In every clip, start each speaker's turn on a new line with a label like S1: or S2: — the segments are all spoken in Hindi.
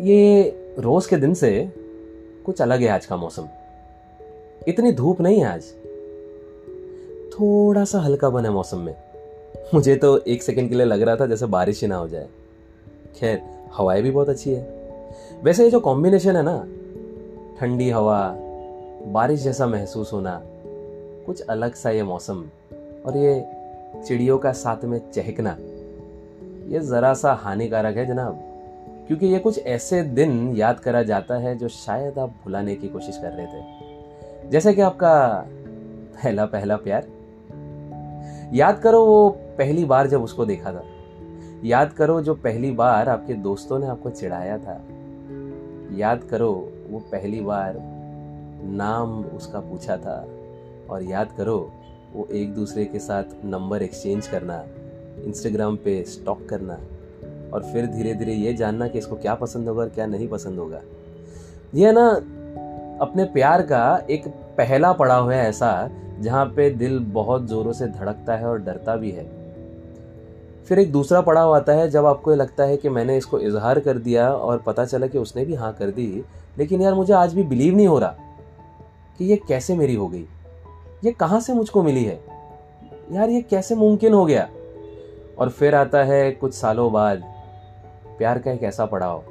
S1: ये रोज के दिन से कुछ अलग है आज का मौसम। इतनी धूप नहीं है आज। थोड़ा सा हल्का बना मौसम में। मुझे तो एक सेकंड के लिए लग रहा था जैसे बारिश ही ना हो जाए। खैर, हवाएँ भी बहुत अच्छी है। वैसे ये जो कॉम्बिनेशन है ना, ठंडी हवा, बारिश जैसा महसूस होना, कुछ अलग सा ये मौसम और ये चिड़ियों का साथ में चहकना, ये ज़रा सा हानिकारक है जनाब। क्योंकि ये कुछ ऐसे दिन याद करा जाता है जो शायद आप भुलाने की कोशिश कर रहे थे। जैसे कि आपका पहला पहला प्यार। याद करो वो पहली बार जब उसको देखा था। याद करो जो पहली बार आपके दोस्तों ने आपको चिढ़ाया था। याद करो वो पहली बार नाम उसका पूछा था। और याद करो वो एक दूसरे के साथ नंबर एक्सचेंज करना इंस्टाग्राम पे स्टॉक करना। और फिर धीरे धीरे ये जानना कि इसको क्या पसंद होगा और क्या नहीं पसंद होगा। ये है ना, अपने प्यार का एक पहला पड़ाव है ऐसा, जहाँ पे दिल बहुत ज़ोरों से धड़कता है और डरता भी है। फिर एक दूसरा पड़ाव आता है जब आपको लगता है कि मैंने इसको इजहार कर दिया और पता चला कि उसने भी हाँ कर दी, लेकिन यार मुझे आज भी बिलीव नहीं हो रहा कि ये कैसे मेरी हो गई। ये कहाँ से मुझको मिली है? यार ये कैसे मुमकिन हो गया? और फिर आता है कुछ सालों बाद प्यार का एक ऐसा पड़ाव,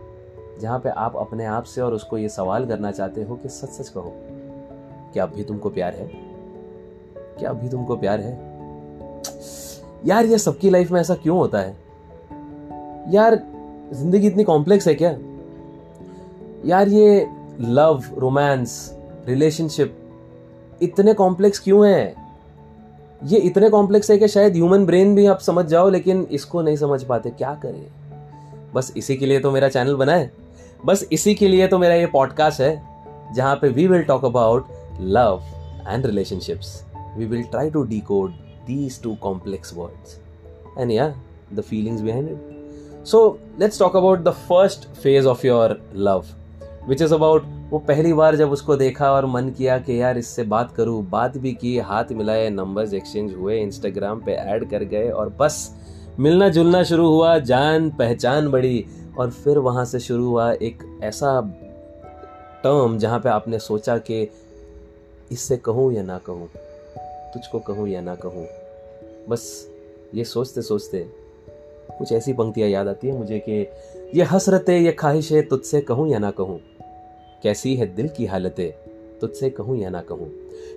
S1: जहाँ पे आप अपने आप से और उसको ये सवाल करना चाहते हो कि सच सच कहो, क्या अभी तुमको प्यार है? क्या अभी तुमको प्यार है? यार, ये सबकी लाइफ में ऐसा क्यों होता है? यार, ज़िंदगी इतनी कॉम्प्लेक्स है क्या? यार, ये लव रोमांस रिलेशनशिप इतने कॉम्प्लेक्स क्यों है? ये इतने कॉम्प्लेक्स है कि शायद ह्यूमन ब्रेन भी आप समझ जाओ, लेकिन इसको नहीं समझ पाते, क्या करें? बस इसी के लिए तो मेरा चैनल बना है। बस इसी के लिए तो मेरा ये पॉडकास्ट है, जहाँ पे we will talk about love and relationships we will try to decode these two complex words and या the feelings behind it so let's talk about the first phase of your love which is about वो पहली बार जब उसको देखा और मन किया कि यार इससे बात करूँ, बात भी की, हाथ मिलाए नंबर्स एक्सचेंज हुए इंस्टाग्राम पे ऐड कर गए और बस मिलना जुलना शुरू हुआ, जान पहचान बढ़ी और फिर वहाँ से शुरू हुआ एक ऐसा टर्म जहाँ पे आपने सोचा कि इससे कहूँ या ना कहूँ, तुझको कहूँ या ना कहूँ। बस ये सोचते सोचते कुछ ऐसी पंक्तियाँ याद आती है मुझे कि ये हसरतें, ये ख्वाहिशें तुझसे कहूँ या ना कहूँ? कैसी है दिल की हालतें? तुझसे कहूँ या ना कहूँ?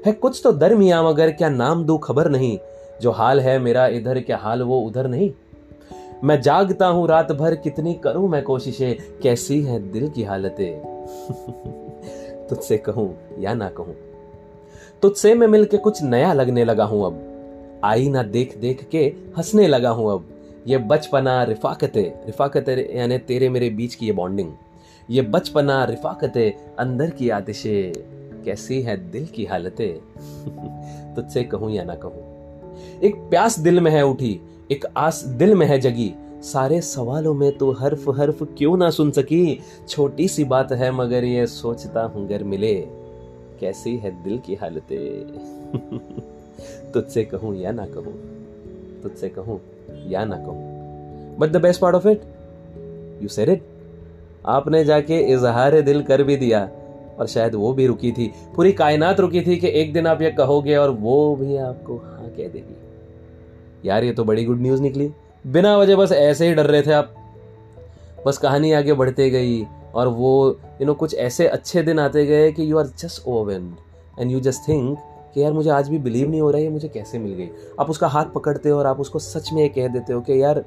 S1: है कुछ तो दरमिया मगर क्या नाम दू खबर नहीं? जो हाल है मेरा इधर, क्या हाल वो उधर नहीं? मैं जागता हूँ रात भर, कितनी करूँ मैं कोशिशें? कैसी है दिल की हालतें? तुझसे कहूँ या ना कहूँ? तुझसे मैं मिलके कुछ नया लगने लगा हूँ अब। आई ना देख देख के हंसने लगा हूँ अब। ये बचपना रिफाकते रिफाकते यानी तेरे मेरे बीच की ये बॉन्डिंग ये बचपना रिफाकते, अंदर की आतिशे। कैसी है दिल की हालतें? तुझसे कहूँ या ना कहूँ? एक प्यास दिल में है उठी, एक आस दिल में है जगी। सारे सवालों में तो हर्फ हर्फ क्यों ना सुन सकी? छोटी सी बात है, मगर ये सोचता हूँ घर मिले। कैसी है दिल की हालतें? तुझसे कहूँ या ना कहूँ? तुझसे कहूँ या ना कहूँ? But the best part of it you said it आपने जाके इजहार दिल कर भी दिया, और शायद वो भी रुकी थी। पूरी कायनात रुकी थी कि एक दिन आप ये कहोगे और वो भी आपको कह देगी यार, ये तो बड़ी गुड न्यूज़ निकली। बिना वजह बस ऐसे ही डर रहे थे आप। बस कहानी आगे बढ़ते गई और वो यू नो कुछ ऐसे अच्छे दिन आते गए कि you are just owned and you just think कि यार, मुझे आज भी बिलीव नहीं हो रहा है मुझे कैसे मिल गई? आप उसका हाथ पकड़ते हो और आप उसको सच में कह देते हो कि यार,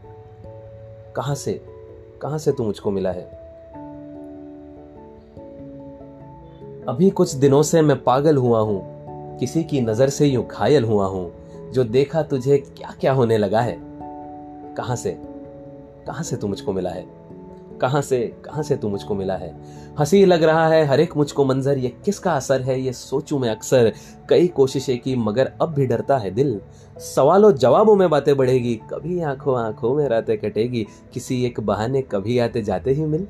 S1: कहाँ से कहाँ से तू मुझको मिला है? अभी कुछ दिनों से मैं पागल हुआ हूँ, किसी की नज़र से यूँ घायल हुआ हूँ। जो देखा तुझे क्या क्या होने लगा है? कहाँ से? कहाँ से तू मुझको मिला है? कहाँ से कहाँ से तू मुझको मिला है? हँसी लग रहा है हर एक मुझको मंजर, ये किसका असर है? ये सोचूं मैं अक्सर, कई कोशिशें की, मगर अब भी डरता है दिल। सवालों, जवाबों में बातें बढ़ेगी, कभी आँखों आँखों में रातें कटेगी, किसी एक बहाने कभी आते जाते ही मिल।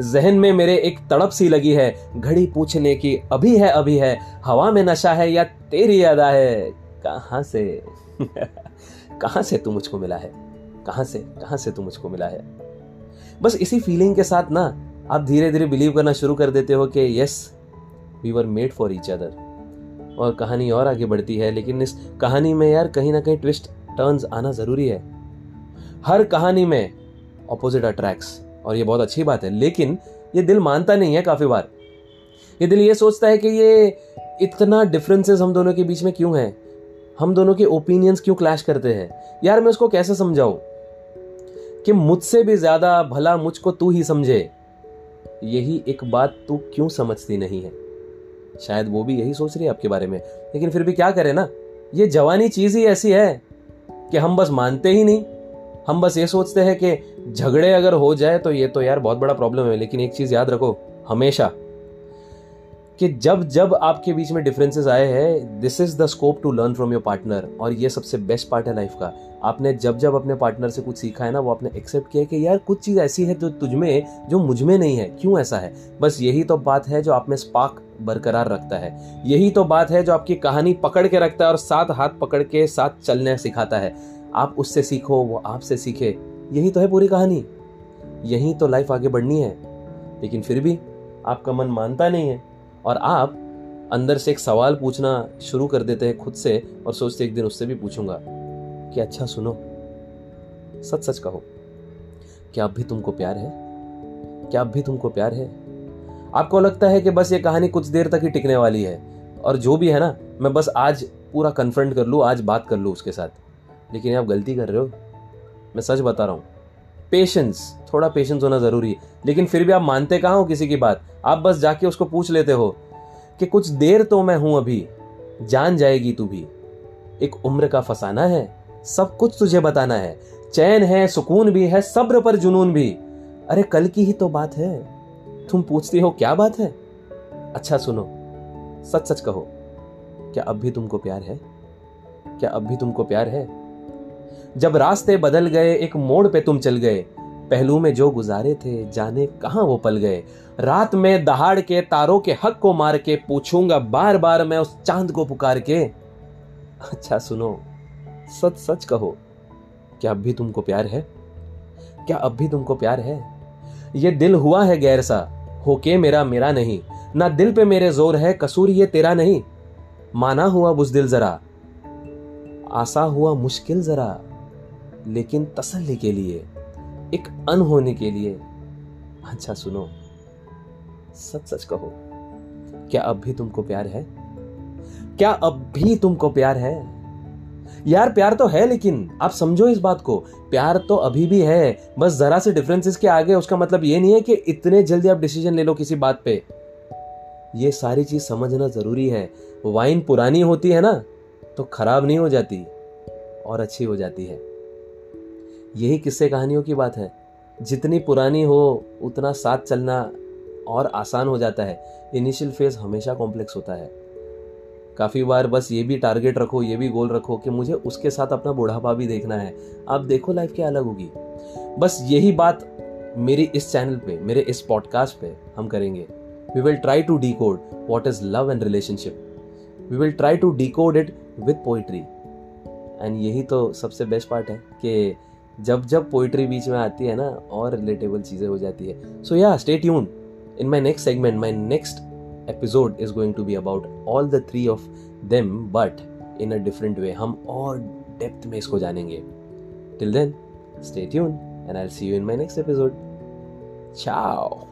S1: जहन में मेरे एक तड़प सी लगी है, घड़ी पूछने की, अभी है अभी है, हवा में नशा है या तेरी अदा है? कहाँ से? कहाँ से तू मुझको मिला है? कहाँ से? कहाँ से तू मुझको मिला है? बस इसी फीलिंग के साथ ना, आप धीरे धीरे बिलीव करना शुरू कर देते हो कि yes we were made for each other और कहानी और आगे बढ़ती है, लेकिन इस कहानी में यार कहीं ना कहीं ट्विस्ट टर्न्स आना ज़रूरी है। हर कहानी में ऑपोजिट अट्रैक्ट्स और ये बहुत अच्छी बात है, लेकिन ये दिल मानता नहीं है काफ़ी बार। ये दिल ये सोचता है कि ये इतना डिफरेंसेस हम दोनों के बीच में क्यों है? हम दोनों के ओपिनियंस क्यों क्लैश करते हैं? यार, मैं उसको कैसे समझाऊं? कि मुझसे भी ज़्यादा भला मुझको तू ही समझे। यही एक बात तू क्यों समझती नहीं है? शायद वो भी यही सोच रही है आपके बारे में। लेकिन फिर भी क्या करें ना? ये जवानी चीज़ ही ऐसी है कि हम बस मानते ही नहीं। हम बस ये सोचते हैं कि झगड़े अगर हो जाए तो ये तो यार बहुत बड़ा प्रॉब्लम है। लेकिन एक चीज़ याद रखो, हमेशा कि जब जब आपके बीच में डिफरेंसेस आए हैं this is the scope to learn from your partner और ये सबसे बेस्ट पार्ट है लाइफ का। आपने जब जब अपने पार्टनर से कुछ सीखा है ना, वो आपने एक्सेप्ट किया कि यार, कुछ चीज़ ऐसी है जो तुझ में जो मुझमें नहीं है, क्यों ऐसा है? बस यही तो बात है जो आप में स्पार्क बरकरार रखता है। यही तो बात है जो आपकी कहानी पकड़ के रखता है और साथ हाथ पकड़ के साथ चलने सिखाता है। आप उससे सीखो, वो आपसे सीखे। यही तो है पूरी कहानी। यही तो लाइफ आगे बढ़नी है। लेकिन फिर भी आपका मन मानता नहीं है। और आप अंदर से एक सवाल पूछना शुरू कर देते हैं खुद से और सोचते एक दिन उससे भी पूछूँगा कि अच्छा सुनो सच सच कहो, क्या अब भी तुमको प्यार है? क्या अब भी तुमको प्यार है? आपको लगता है कि बस ये कहानी कुछ देर तक ही टिकने वाली है और जो भी है ना, मैं बस आज पूरा कन्फ्रंट कर लूँ, आज बात कर लूँ उसके साथ। लेकिन आप गलती कर रहे हो। मैं सच बता रहा हूँ पेशेंस थोड़ा पेशेंस होना ज़रूरी है। लेकिन फिर भी आप मानते कहा हो किसी की बात? आप बस जाके उसको पूछ लेते हो कि कुछ देर तो मैं हूँ अभी, जान जाएगी तू भी। एक उम्र का फसाना है, सब कुछ तुझे बताना है। चैन है, सुकून भी है, सब्र पर जुनून भी। अरे कल की ही तो बात है। तुम पूछती हो क्या बात है? अच्छा सुनो, सच सच कहो, क्या अब भी तुमको प्यार है? क्या अब भी तुमको प्यार है? जब रास्ते बदल गए, एक मोड़ पे तुम चल गए। पहलू में जो गुजारे थे, जाने कहा वो पल गए। रात में दहाड़ के, तारों के हक को मार के, पूछूँगा बार बार मैं उस चाँद को पुकार के। अच्छा सुनो सच सच कहो, क्या अब भी तुमको प्यार है? क्या अब भी तुमको प्यार है? ये दिल हुआ है गैर सा होके मेरा मेरा नहीं। ना दिल पे मेरे ज़ोर है, कसूर ये तेरा नहीं। माना हुआ बुजदिल जरा, आसा हुआ मुश्किल जरा। लेकिन तसल्ली के लिए, एक अन होने के लिए। अच्छा सुनो सच सच कहो, क्या अब भी तुमको प्यार है? क्या अब भी तुमको प्यार है? यार, प्यार तो है लेकिन आप समझो इस बात को, प्यार तो अभी भी है, बस जरा से डिफरेंसेस के आगे उसका मतलब ये नहीं है कि इतने जल्दी आप डिसीज़न ले लो किसी बात पे। ये सारी चीज़ समझना ज़रूरी है। वाइन पुरानी होती है ना तो खराब नहीं हो जाती, और अच्छी हो जाती है। यही किस्से कहानियों की बात है। जितनी पुरानी हो, उतना साथ चलना और आसान हो जाता है। इनिशियल फ़ेज़ हमेशा कॉम्प्लेक्स होता है। काफ़ी बार बस ये भी टारगेट रखो, ये भी गोल रखो कि मुझे उसके साथ अपना बुढ़ापा भी देखना है। आप देखो लाइफ क्या अलग होगी। बस यही बात मेरी इस चैनल पे, मेरे इस पॉडकास्ट पे हम करेंगे। We will try to decode what is love and relationship we will try to decode it with poetry and यही तो सबसे बेस्ट पार्ट है कि जब जब पोइट्री बीच में आती है ना, और रिलेटेबल चीज़ें हो जाती है। So yeah stay tuned in my next segment my next episode is going to be about all the three of them but in a different way हम और डेप्थ में इसको जानेंगे। Till then stay tuned and I see you in my next episode ciao